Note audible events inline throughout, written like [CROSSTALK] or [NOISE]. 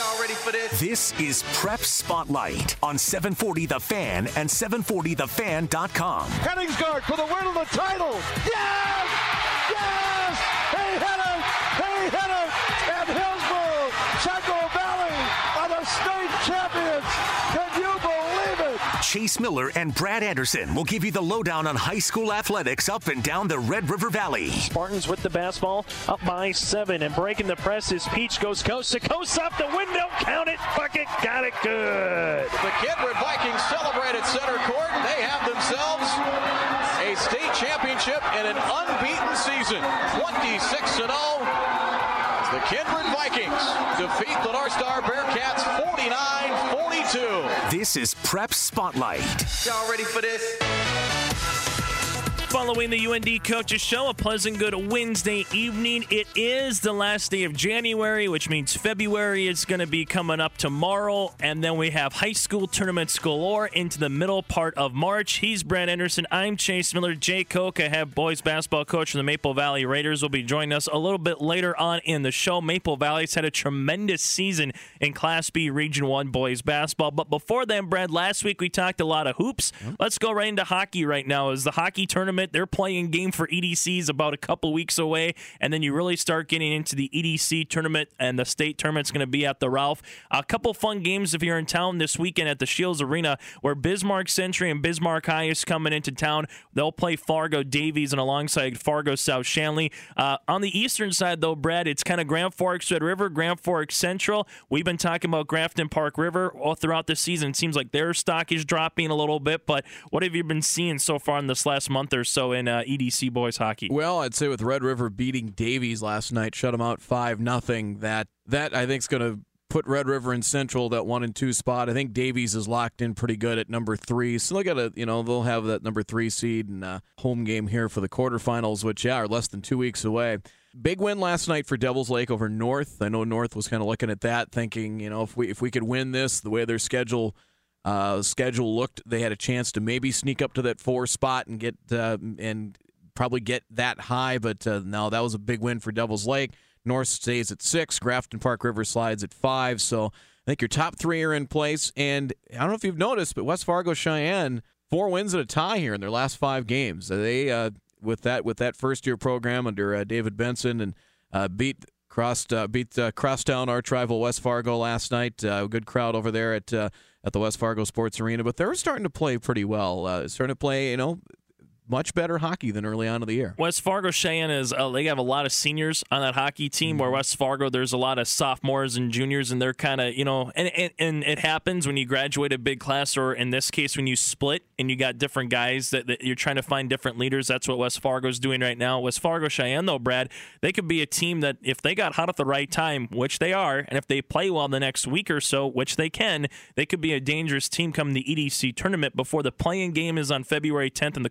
Y'all ready for this? This is Prep Spotlight on 740 The Fan and 740thefan.com. Henningsgaard for the win of the title. Yes! Yes! He hit it! He hit it! And Hillsboro, Central Valley are the state champions. Chase Miller and Brad Anderson will give you the lowdown on high school athletics up and down the Red River Valley. Spartans with the basketball up by seven and breaking the press is Peach goes coast to coast off the window. Count it. Bucket. Got it good. The Kindred Vikings celebrate at center court. They have themselves a state championship and an unbeaten season. 26 0. The Kindred Vikings defeat the North Star Bearcats 49 42. This is Prep Spotlight. Y'all ready for this? Following the UND Coaches Show, a pleasant good Wednesday evening. It is the last day of January, which means February is going to be coming up tomorrow. And then we have high school tournaments galore into the middle part of March. He's Brad Anderson. I'm Chase Miller. Jay Kocka, I have boys basketball coach for the Maple Valley Raiders, will be joining us a little bit later on in the show. Maple Valley's had a tremendous season in Class B Region 1 boys basketball. But before then, Brad, last week we talked a lot of hoops. Let's go right into hockey right now. As the hockey tournament, they're playing game for EDCs about a couple weeks away, and then you really start getting into the EDC tournament, and the state tournament's going to be at the Ralph. A couple fun games if you're in town this weekend at the Shields Arena, where Bismarck Century and Bismarck High is coming into town. They'll play Fargo Davies and alongside Fargo South Shanley. Uh, on the eastern side, though, Brad, it's kind of Grand Forks Red River, Grand Forks Central. We've been talking about Grafton Park River all throughout the season. It seems like their stock is dropping a little bit, but what have you been seeing so far in this last month or so in uh, EDC boys hockey? Well, I'd say with Red River beating Davies last night, shut them out five nothing. That that I think is going to put Red River in Central that one and two spot. I think Davies is locked in pretty good at number three. So they got to you know they'll have that number three seed and uh, home game here for the quarterfinals, which yeah are less than two weeks away. Big win last night for Devils Lake over North. I know North was kind of looking at that, thinking you know if we if we could win this the way their schedule uh, schedule looked, they had a chance to maybe sneak up to that four spot and get uh, and probably get that high. But uh, no, that was a big win for Devils Lake. North stays at six. Grafton Park River slides at five. So I think your top three are in place. And I don't know if you've noticed, but West Fargo Cheyenne four wins and a tie here in their last five games. They uh, with that with that first year program under uh, David Benson and uh, beat crossed uh, beat uh, crosstown arch rival West Fargo last night. Uh, good crowd over there at uh, at the West Fargo Sports Arena, but they're starting to play pretty well. Uh, starting to play, you know, much better hockey than early on in the year. West Fargo Cheyenne is uh, they have a lot of seniors on that hockey team. Where West Fargo, there's a lot of sophomores and juniors, and they're kind of you know, and, and and it happens when you graduate a big class, or in this case, when you split and you got different guys that, that you're trying to find different leaders. That's what West Fargo's doing right now. West Fargo Cheyenne, though, Brad, they could be a team that if they got hot at the right time, which they are, and if they play well the next week or so, which they can, they could be a dangerous team come the EDC tournament before the playing game is on February 10th and the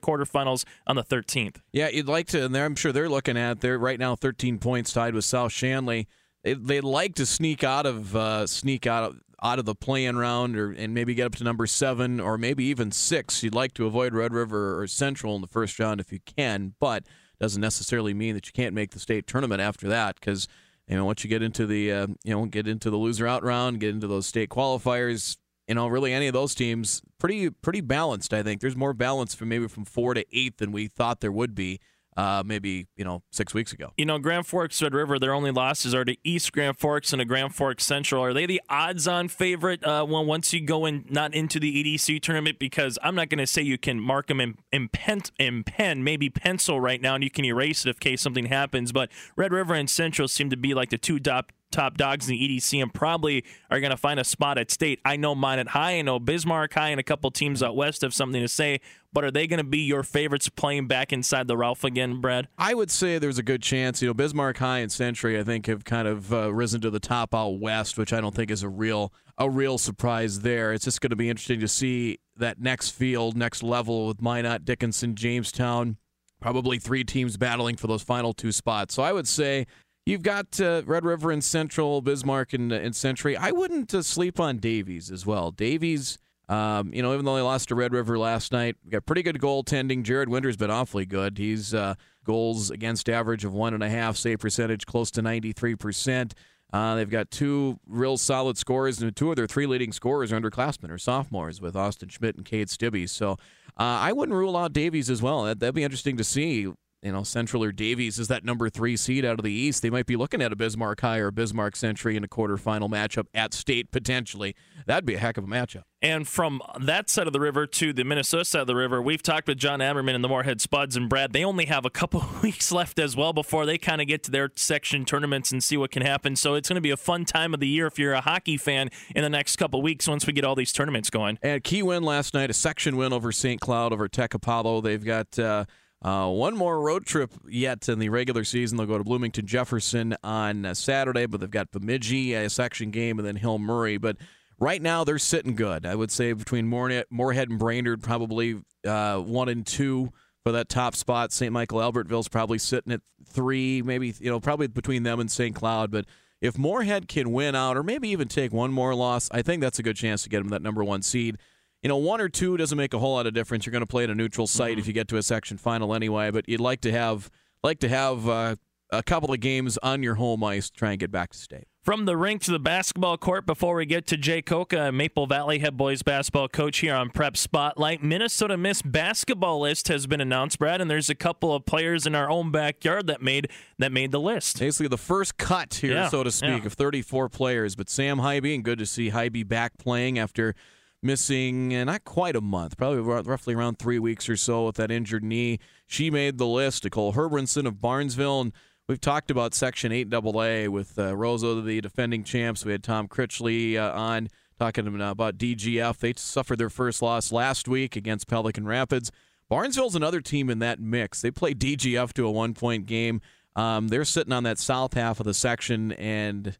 on the 13th. Yeah, you'd like to, and I'm sure they're looking at. They're right now 13 points tied with South Shanley. They, they'd like to sneak out of uh, sneak out of out of the playing round, or and maybe get up to number seven, or maybe even six. You'd like to avoid Red River or Central in the first round if you can, but doesn't necessarily mean that you can't make the state tournament after that because. You know, once you get into the uh, you know get into the loser out round, get into those state qualifiers, you know, really any of those teams pretty pretty balanced. I think there's more balance from maybe from four to eight than we thought there would be. Uh, maybe you know six weeks ago. You know, Grand Forks Red River, their only losses are to East Grand Forks and a Grand Forks Central. Are they the odds-on favorite uh, when once you go in not into the EDC tournament? Because I'm not going to say you can mark them in in pen, in pen, maybe pencil right now, and you can erase it if case something happens. But Red River and Central seem to be like the two top top dogs in the EDC and probably are going to find a spot at state. I know Minot high. I know Bismarck High and a couple teams out west have something to say, but are they going to be your favorites playing back inside the Ralph again, Brad? I would say there's a good chance. You know, Bismarck High and Century, I think, have kind of uh, risen to the top out west, which I don't think is a real a real surprise there. It's just going to be interesting to see that next field, next level with Minot, Dickinson, Jamestown. Probably three teams battling for those final two spots. So I would say You've got uh, Red River and Central, Bismarck and, and Century. I wouldn't uh, sleep on Davies as well. Davies, um, you know, even though they lost to Red River last night, got pretty good goaltending. Jared Winter's been awfully good. He's uh, goals against average of one and a half, save percentage close to ninety three percent. Uh, they've got two real solid scorers, and two of their three leading scorers are underclassmen or sophomores with Austin Schmidt and Cade Stibbe. So uh, I wouldn't rule out Davies as well. That, that'd be interesting to see you know, Central or Davies is that number three seed out of the East. They might be looking at a Bismarck High or Bismarck Century in a quarterfinal matchup at state potentially. That'd be a heck of a matchup. And from that side of the river to the Minnesota side of the river, we've talked with John Ammerman and the Moorhead Spuds and Brad. They only have a couple [LAUGHS] weeks left as well before they kind of get to their section tournaments and see what can happen. So it's going to be a fun time of the year if you're a hockey fan in the next couple weeks once we get all these tournaments going. And key win last night, a section win over St. Cloud over Tech Apollo. They've got. Uh, uh, one more road trip yet in the regular season. They'll go to Bloomington Jefferson on uh, Saturday, but they've got Bemidji, a section game, and then Hill Murray. But right now, they're sitting good. I would say between Moorhead and Brainerd, probably uh, one and two for that top spot. St. Michael Albertville's probably sitting at three, maybe, you know, probably between them and St. Cloud. But if Moorhead can win out or maybe even take one more loss, I think that's a good chance to get them that number one seed you know, one or two doesn't make a whole lot of difference. You're going to play at a neutral site mm-hmm. if you get to a section final anyway. But you'd like to have like to have uh, a couple of games on your home ice to try and get back to state. From the rink to the basketball court, before we get to Jay Kocka, Maple Valley head boys basketball coach here on Prep Spotlight, Minnesota Miss basketball list has been announced, Brad, and there's a couple of players in our own backyard that made that made the list. Basically, the first cut here, yeah, so to speak, yeah. of 34 players. But Sam Hybe, and good to see Hybe back playing after missing uh, not quite a month, probably roughly around three weeks or so with that injured knee. She made the list. Nicole Herbranson of Barnesville. And we've talked about Section 8 AA with uh, the defending champs. We had Tom Critchley uh, on talking about DGF. They suffered their first loss last week against Pelican Rapids. Barnesville's another team in that mix. They play DGF to a one point game. Um, they're sitting on that south half of the section, and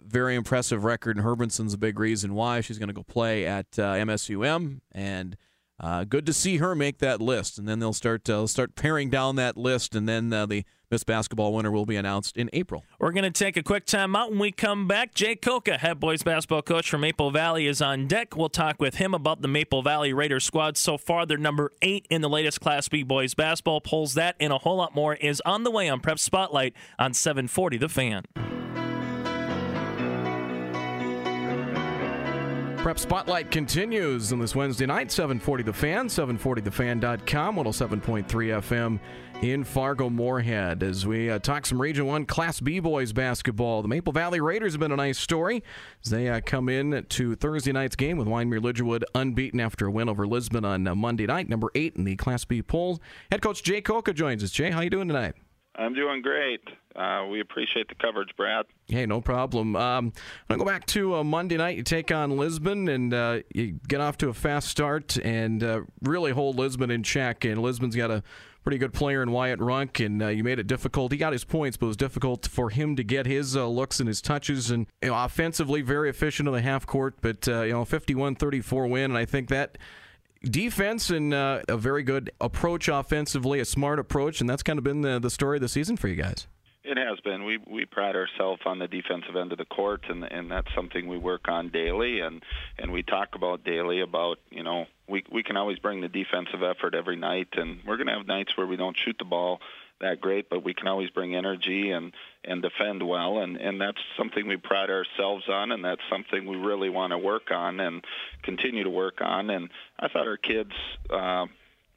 very impressive record, and Herbranson's a big reason why. She's going to go play at uh, MSUM, and uh, good to see her make that list. And then they'll start uh, start paring down that list, and then uh, the Miss Basketball winner will be announced in April. We're going to take a quick time out. When we come back, Jay Kocka, head boys basketball coach for Maple Valley, is on deck. We'll talk with him about the Maple Valley Raiders squad. So far, they're number eight in the latest Class B boys basketball polls. That and a whole lot more is on the way on Prep Spotlight on 740 The Fan. Prep Spotlight continues on this Wednesday night, 740 The Fan, 740thefan.com, 107.3 FM in Fargo Moorhead. As we uh, talk some Region 1 Class B boys basketball, the Maple Valley Raiders have been a nice story as they uh, come in to Thursday night's game with Wyndmere Lidgerwood unbeaten after a win over Lisbon on uh, Monday night, number eight in the Class B poll. Head coach Jay Kocka joins us. Jay, how you doing tonight? I'm doing great. Uh, we appreciate the coverage, Brad. Hey, no problem. Um, I'm going to go back to uh, Monday night. You take on Lisbon, and uh, you get off to a fast start and uh, really hold Lisbon in check. And Lisbon's got a pretty good player in Wyatt Runk, and uh, you made it difficult. He got his points, but it was difficult for him to get his uh, looks and his touches. And you know, offensively, very efficient in the half court, but you know, 51-34 win, and I think that – defense and uh, a very good approach offensively, a smart approach, and that's kind of been the, the story of the season for you guys. It has been. We we pride ourselves on the defensive end of the court, and and that's something we work on daily, and and we talk about daily about you know we we can always bring the defensive effort every night, and we're going to have nights where we don't shoot the ball that great, but we can always bring energy and and defend well, and and that's something we pride ourselves on, and that's something we really want to work on and continue to work on. And I thought our kids uh,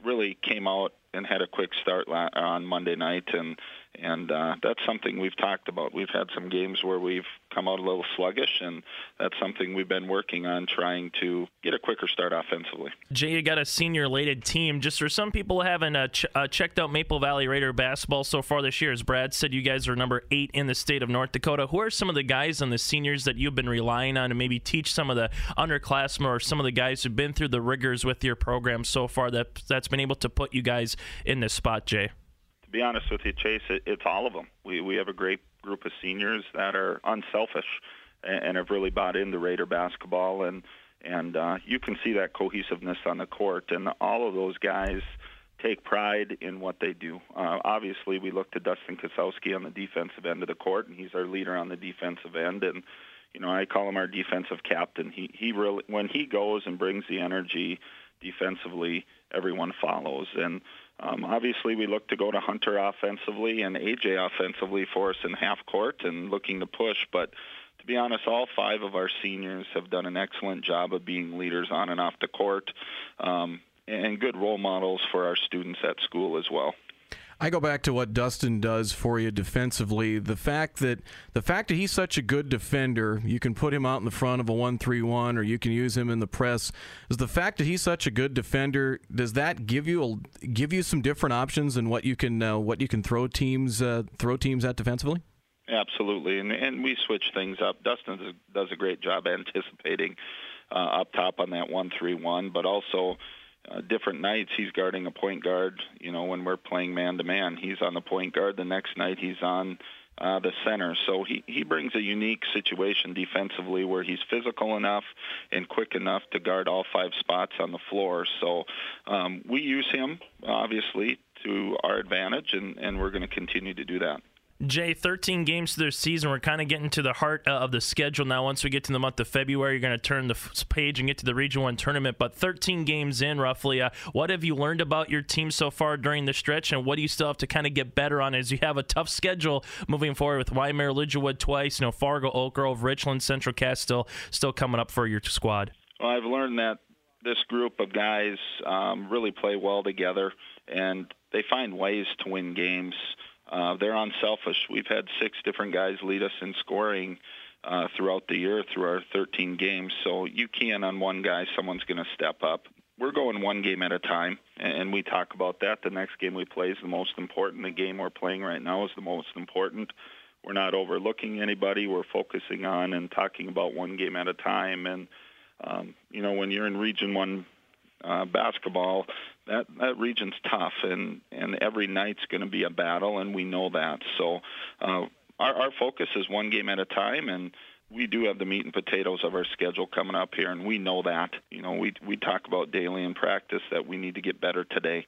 really came out and had a quick start on Monday night, and and uh, that's something we've talked about. We've had some games where we've come out a little sluggish, and that's something we've been working on trying to get a quicker start offensively. Jay, you got a senior-lated team. Just for some people haven't uh, ch- uh, checked out Maple Valley Raider basketball so far this year, as Brad said, you guys are number eight in the state of North Dakota. Who are some of the guys and the seniors that you've been relying on to maybe teach some of the underclassmen or some of the guys who've been through the rigors with your program so far that that's been able to put you guys in this spot, Jay? To be honest with you, Chase, it, it's all of them. We we have a great group of seniors that are unselfish and, and have really bought into Raider basketball, and and uh, you can see that cohesiveness on the court, and all of those guys take pride in what they do. Uh, obviously, we look to Dustin Kosowski on the defensive end of the court, and he's our leader on the defensive end, and you know I call him our defensive captain. He he really when he goes and brings the energy defensively, everyone follows, and Um, obviously, we look to go to Hunter offensively and AJ offensively for us in half court and looking to push. But to be honest, all five of our seniors have done an excellent job of being leaders on and off the court um, and good role models for our students at school as well. I go back to what Dustin does for you defensively. The fact that the fact that he's such a good defender, you can put him out in the front of a one-three-one, or you can use him in the press. Is the fact that he's such a good defender does that give you a, give you some different options in what you can uh, what you can throw teams uh, throw teams at defensively? Absolutely, and and we switch things up. Dustin does a great job [LAUGHS] anticipating uh, up top on that one-three-one, but also uh, different nights he's guarding a point guard. You know, when we're playing man to man, he's on the point guard. The next night he's on uh, the center. So he he brings a unique situation defensively where he's physical enough and quick enough to guard all five spots on the floor. So um, we use him obviously to our advantage, and and we're going to continue to do that. Jay, 13 games to their season. We're kind of getting to the heart uh, of the schedule now. Once we get to the month of February, you're going to turn the page and get to the Region 1 tournament. But 13 games in, roughly, uh, what have you learned about your team so far during the stretch, and what do you still have to kind of get better on as you have a tough schedule moving forward with Wyndmere, Lidgerwood twice, you know, Fargo, Oak Grove, Richland, Central Cass still, still coming up for your squad? Well, I've learned that this group of guys um, really play well together, and they find ways to win games – uh, they're unselfish. We've had six different guys lead us in scoring uh, throughout the year through our 13 games. So you can on one guy, someone's going to step up. We're going one game at a time, and we talk about that. The next game we play is the most important. The game we're playing right now is the most important. We're not overlooking anybody. We're focusing on and talking about one game at a time. And um, you know, when you're in Region One uh, basketball, that that region's tough, and and every night's going to be a battle, and we know that. So uh, our our focus is one game at a time, and we do have the meat and potatoes of our schedule coming up here, and we know that. You know, we we talk about daily in practice that we need to get better today,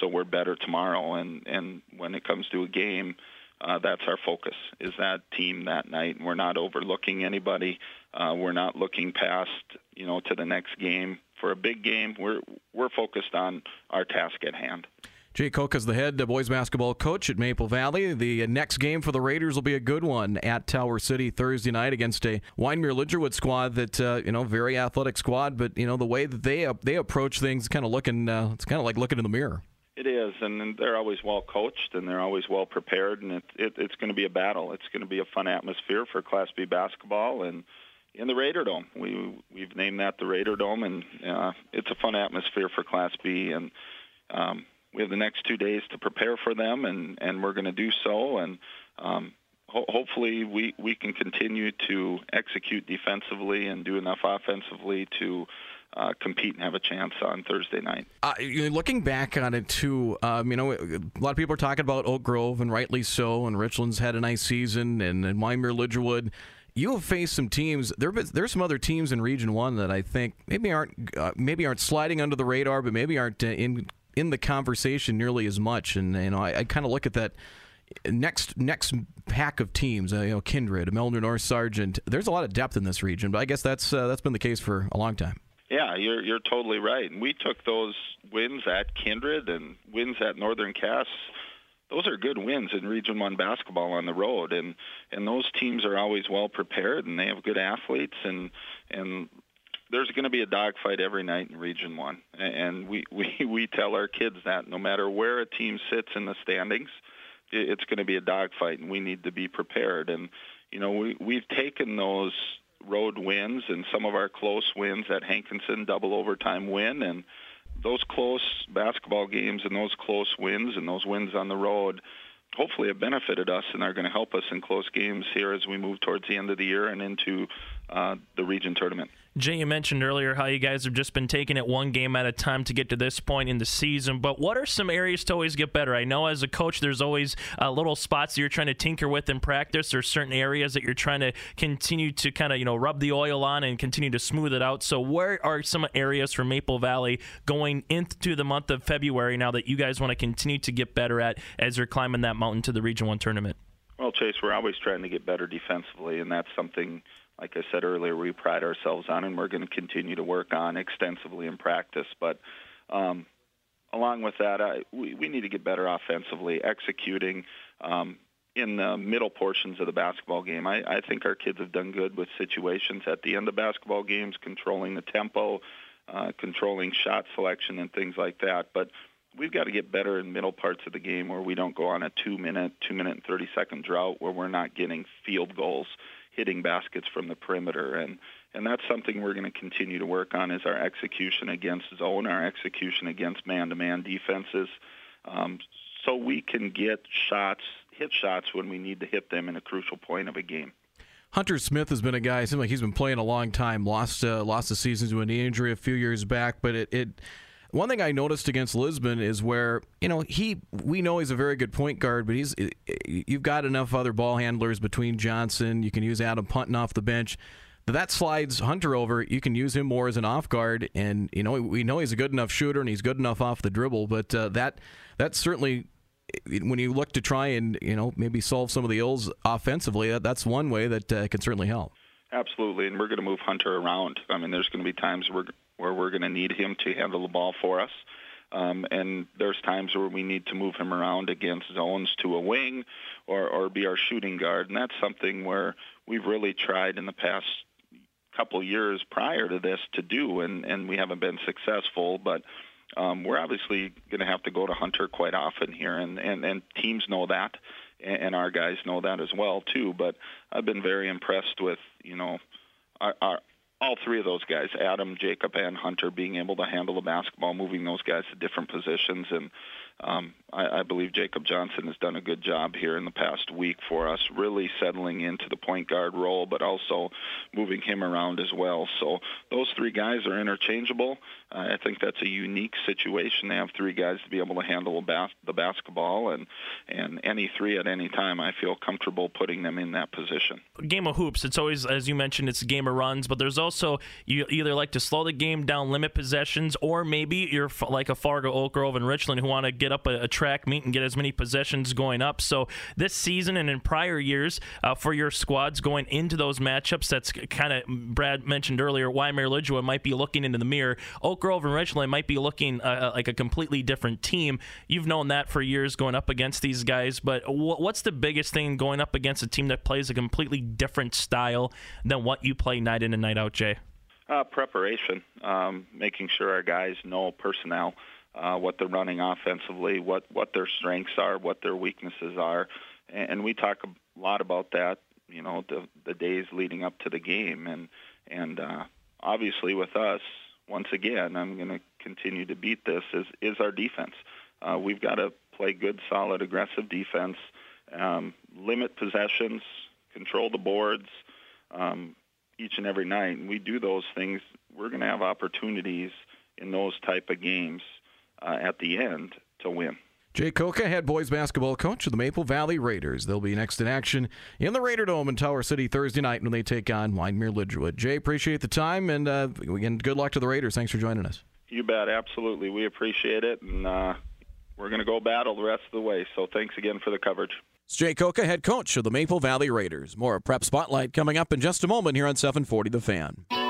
so we're better tomorrow. And and when it comes to a game, uh, that's our focus. Is that team that night? We're not overlooking anybody. Uh, we're not looking past you know to the next game for a big game. We're we're focused on our task at hand. Jay Kocka is the head boys basketball coach at Maple Valley. The next game for the Raiders will be a good one at Tower City Thursday night against a Wyndmere Lidgerwood squad that uh, you know very athletic squad, but you know the way that they they approach things, kind of looking, uh, it's kind of like looking in the mirror. It is, and they're always well coached and they're always well prepared, and it, it, it's going to be a battle. It's going to be a fun atmosphere for Class B basketball, and in the Raider Dome. We we've named that the Raider Dome, and uh, it's a fun atmosphere for Class B. And um, we have the next two days to prepare for them, and and we're going to do so. And um, ho- hopefully, we we can continue to execute defensively and do enough offensively to. Uh, compete and have a chance on Thursday night. Uh, looking back on it too, um, you know, a lot of people are talking about Oak Grove, and rightly so. And Richland's had a nice season, and, and Wyndmere Lidgerwood you have faced some teams. There, there's some other teams in Region One that I think maybe aren't uh, maybe aren't sliding under the radar, but maybe aren't uh, in in the conversation nearly as much. And you know, I, I kind of look at that next next pack of teams. Uh, you know, Kindred, Milnor North Sargent. There's a lot of depth in this region, but I guess that's uh, that's been the case for a long time. Yeah, you're you're totally right. And we took those wins at Kindred and wins at Northern Cass those are good wins in Region One basketball on the road, and and those teams are always well prepared and they have good athletes and and there's going to be a dogfight every night in Region One, and we [LAUGHS] we we tell our kids that no matter where a team sits in the standings, it's going to be a dogfight, and we need to be prepared. And you know we we've taken those road wins and some of our close wins at Hankinson double overtime win and those close basketball games and those close wins and those wins on the road hopefully have benefited us and are going to help us in close games here as we move towards the end of the year and into uh, the region tournament. Jay, you mentioned earlier how you guys have just been taking it one game at a time to get to this point in the season. But what are some areas to always get better? I know as a coach, there's always uh, little spots that you're trying to tinker with in practice. There's certain areas that you're trying to continue to kind of you know rub the oil on and continue to smooth it out. So where are some areas for Maple Valley going into the month of February now that you guys want to continue to get better at as you're climbing that mountain to the Region One tournament? Well, Chase, we're always trying to get better defensively, and that's something like I said earlier, we pride ourselves on, and we're going to continue to work on extensively in practice. But um, along with that, I, we we need to get better offensively, executing. Um, in the middle portions of the basketball game. I, I think our kids have done good with situations at the end of basketball games, controlling the tempo, uh, controlling shot selection, and things like that. But we've got to get better in middle parts of the game where we don't go on a two minute, two minute and 30 second drought where we're not getting field goals, hitting baskets from the perimeter. And, and that's something we're going to continue to work on is our execution against zone, our execution against man to man defenses. Um, so we can get shots, hit shots when we need to hit them in a crucial point of a game. Hunter Smith has been a guy. It seems like he's been playing a long time. Lost uh, lost the season to a knee injury a few years back, but it, it one thing I noticed against Lisbon is where you know he we know he's a very good point guard, but he's you've got enough other ball handlers between Johnson. You can use Adam Punton off the bench. That slides Hunter over. You can use him more as an off guard, and you know we know he's a good enough shooter and he's good enough off the dribble. But uh, that that certainly when you look to try and you know maybe solve some of the ills offensively, that, that's one way that uh, can certainly help. Absolutely, and we're going to move Hunter around. I mean, there's going to be times where where we're going to need him to handle the ball for us. Um, and there's times where we need to move him around against zones to a wing or, or be our shooting guard. And that's something where we've really tried in the past couple years prior to this to do, and, and we haven't been successful. But um, we're obviously going to have to go to Hunter quite often here, and, and, and teams know that, and, and our guys know that as well too. But I've been very impressed with you know our, our all three of those guys, Adam, Jacob, and Hunter, being able to handle the basketball, moving those guys to different positions, and um, I, I believe Jacob Johnson has done a good job here in the past week for us, really settling into the point guard role, but also moving him around as well. So those three guys are interchangeable. Uh, I think that's a unique situation. They have three guys to be able to handle bas- the basketball, and and any three at any time, I feel comfortable putting them in that position. Game of hoops. It's always, as you mentioned, it's a game of runs, but there's also you either like to slow the game down, limit possessions, or maybe you're like a Fargo, Oak Grove, and Richland who want to get up a, a, track meet and get as many possessions going up. So this season and in prior years uh, for your squads going into those matchups, that's kind of Brad mentioned earlier. Wyndmere Lidgerwood might be looking into the mirror. Oak Grove and Richland might be looking uh, uh, like a completely different team. You've known that for years going up against these guys, but w- what's the biggest thing going up against a team that plays a completely different style than what you play night in and night out, Jay? Uh, preparation, um, making sure our guys know personnel uh, what they're running offensively, what what their strengths are, what their weaknesses are, and, and we talk a lot about that. You know, the the days leading up to the game, and and uh, obviously with us, once again, I'm going to continue to beat this. Is is our defense? Uh, we've got to play good, solid, aggressive defense, um, limit possessions, control the boards. Um, each and every night, and we do those things, we're going to have opportunities in those type of games uh, at the end to win. Jay Kocka, head boys basketball coach of the Maple Valley Raiders. They'll be next in action in the Raider Dome in Tower City Thursday night when they take on Wyndmere Lidgerwood. Jay, appreciate the time, and uh, again, good luck to the Raiders. Thanks for joining us. You bet, absolutely. We appreciate it, and uh, we're going to go battle the rest of the way. So thanks again for the coverage. It's Jay Kocka, head coach of the Maple Valley Raiders. More Prep Spotlight coming up in just a moment here on 740 The Fan.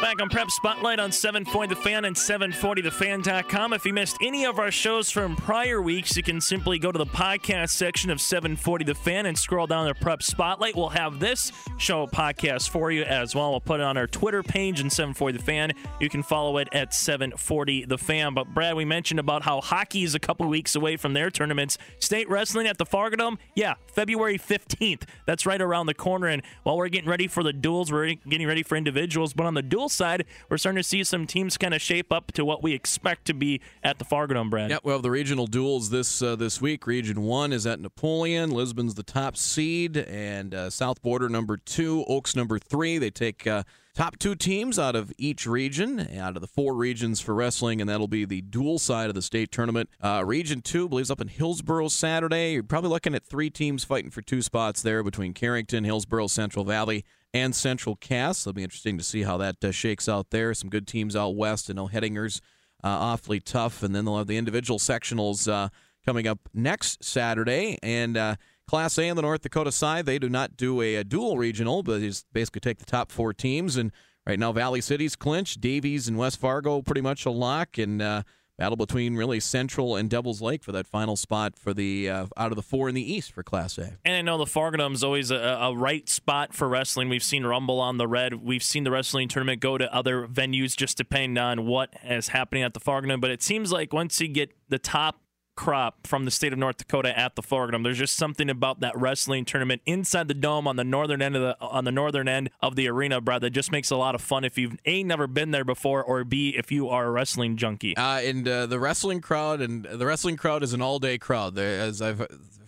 Back on Prep Spotlight on 740 The Fan and 740thefan.com. If you missed any of our shows from prior weeks, you can simply go to the podcast section of 740 The Fan and scroll down to Prep Spotlight. We'll have this show podcast for you as well. We'll put it on our Twitter page in 740 The Fan. You can follow it at 740 The Fan. But Brad, we mentioned about how hockey is a couple weeks away from their tournaments. State wrestling at the Fargo Dome, yeah, February 15th. That's right around the corner. And while we're getting ready for the duels, we're getting ready for individuals. But on the dual side, we're starting to see some teams kind of shape up to what we expect to be at the Fargo Dome, Brad. Yeah, we have the regional duels this uh, this week. Region one is at Napoleon. Lisbon's the top seed, and uh, South Border number two, Oaks number three. They take. Uh, top two teams out of each region, out of the four regions for wrestling, and that'll be the dual side of the state tournament. Uh, region two, believes up in Hillsboro Saturday. You're probably looking at three teams fighting for two spots there between Carrington, Hillsboro, Central Valley, and Central Cass. It'll be interesting to see how that uh, shakes out there. Some good teams out west. I know Hettinger's uh, awfully tough, and then they'll have the individual sectionals uh, coming up next Saturday. And uh, Class A on the North Dakota side, they do not do a, a dual regional, but just basically take the top four teams and Right now, Valley City's clinch. Davies and West Fargo pretty much a lock, and uh, battle between really Central and Devils Lake for that final spot for the uh, out of the four in the East for Class A. And I know the Fargodome's always a, a, right spot for wrestling. We've seen Rumble on the Red. We've seen the wrestling tournament go to other venues just depending on what is happening at the Fargodome. But it seems like once you get the top crop from the state of North Dakota at the Fargodome. There's just something about that wrestling tournament inside the dome on the northern end of the on the northern end of the arena, Brad. That just makes a lot of fun if you've a never been there before, or b if you are a wrestling junkie. Uh, and uh, the wrestling crowd and the wrestling crowd is an all day crowd. They, as I've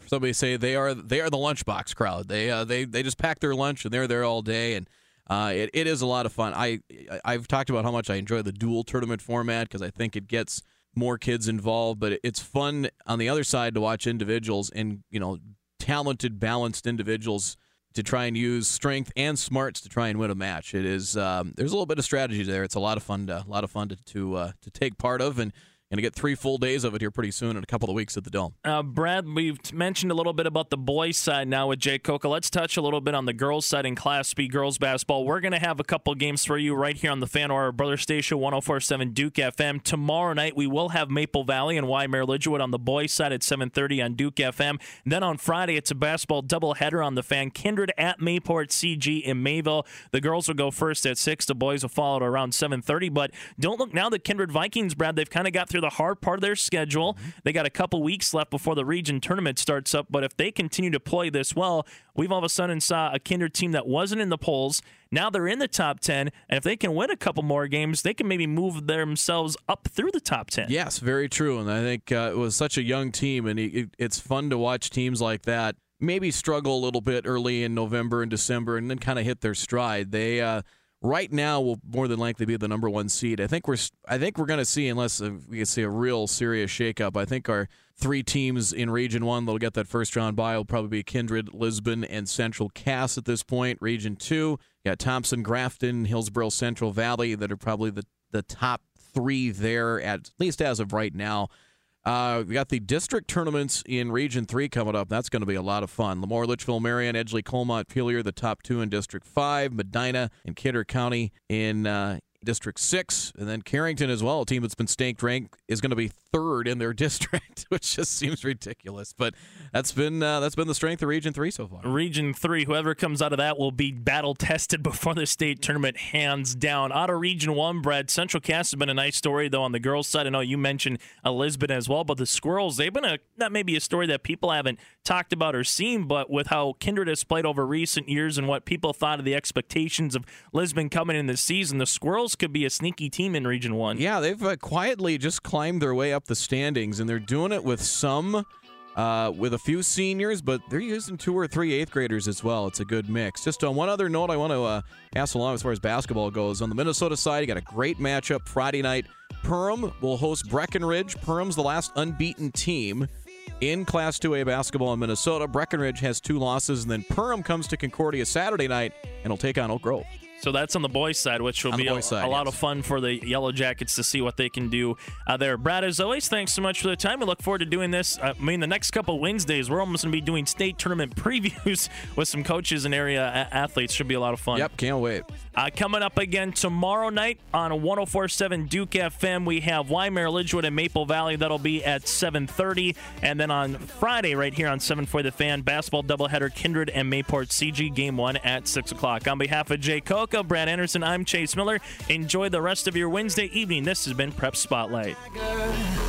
somebody say, they are they are the lunchbox crowd. They uh, they they just pack their lunch and they're there all day and. Uh, it, it is a lot of fun. I I've talked about how much I enjoy the dual tournament format because I think it gets more kids involved. But it's fun on the other side to watch individuals and you know talented, balanced individuals to try and use strength and smarts to try and win a match. It is um, there's a little bit of strategy there. It's a lot of fun to a lot of fun to to, uh, to take part of and Going to get three full days of it here pretty soon in a couple of weeks at the Dome. Uh, Brad, we've mentioned a little bit about the boys' side now with Jay Kocka. Let's touch a little bit on the girls' side in Class B girls basketball. We're going to have a couple games for you right here on the Fan or Brother Station 1047 Duke FM. Tomorrow night, we will have Maple Valley and Wyndmere Lidgerwood on the boys' side at 7.30 on Duke FM. And then on Friday, it's a basketball doubleheader on the Fan. Kindred at May-Port CG in Mayville. The girls will go first at 6. The boys will follow at around 7.30. But don't look now, the Kindred Vikings, Brad, they've kind of got through the hard part of their schedule. They got a couple weeks left before the region tournament starts up, but if they continue to play this well, we've all of a sudden saw a Kindred team that wasn't in the polls. Now they're in the top 10, and if they can win a couple more games, they can maybe move themselves up through the top 10. Yes, very true. And I think uh, it was such a young team, and it, it's fun to watch teams like that maybe struggle a little bit early in November and December and then kind of hit their stride. They, uh, right now will more than likely be the number one seed. I think we're I think we're going to see unless uh, we see a real serious shakeup. I think our three teams in Region One that'll get that first round bye will probably be Kindred, Lisbon, and Central Cass at this point. Region Two, got Thompson, Grafton, Hillsboro, Central Valley that are probably the the top three there at least as of right now. Uh, we got the district tournaments in Region 3 coming up. That's going to be a lot of fun. LaMoure, Litchville, Marion, Edgeley, Kulm, Montpelier, the top two in District 5. Medina and Kidder County in uh, District 6. And then Carrington as well, a team that's been stanked ranked, is going to be third in their [LAUGHS] district, which just seems ridiculous. But that's been uh, that's been the strength of Region Three so far. Region Three, whoever comes out of that will be battle tested [LAUGHS] before the state tournament, hands down. Out of Region One, Brad Central Cass has been a nice story though on the girls' side. I know you mentioned Elizabeth as well, but the Squirrels they've been a that may be a story that people haven't talked about or seen, but with how Kindred has played over recent years and what people thought of the expectations of Lisbon coming in this season, the Squirrels could be a sneaky team in Region One. Yeah, they've uh, quietly just climbed their way up the standings, and they're doing it with some. Uh, with a few seniors, but they're using two or three eighth graders as well. It's a good mix. Just on one other note, I want to uh, pass along as far as basketball goes. On the Minnesota side, you got a great matchup Friday night. Perham will host Breckenridge. Perham's the last unbeaten team in Class 2A basketball in Minnesota. Breckenridge has two losses, and then Perham comes to Concordia Saturday night and will take on Oak Grove. So that's on the boys' side, which will on be a, side, a, lot of fun for the Yellow Jackets to see what they can do uh, there. Brad, as always, thanks so much for the time. We look forward to doing this. Uh, I mean, the next couple Wednesdays, we're almost going to be doing state tournament [LAUGHS] previews with some coaches and area a- athletes. Should be a lot of fun. Yep, can't wait. Uh, coming up again tomorrow night on 1047 Duke FM, we have Wyndmere, Lidgerwood, and Maple Valley. That'll be at 7.30. And then on Friday, right here on 7 for the Fan, basketball doubleheader, Kindred and May-Port CG, game one at 6 o'clock. On behalf of Jay Kocka, Brad Anderson, I'm Chase Miller. Enjoy the rest of your Wednesday evening. This has been Prep Spotlight. Uh,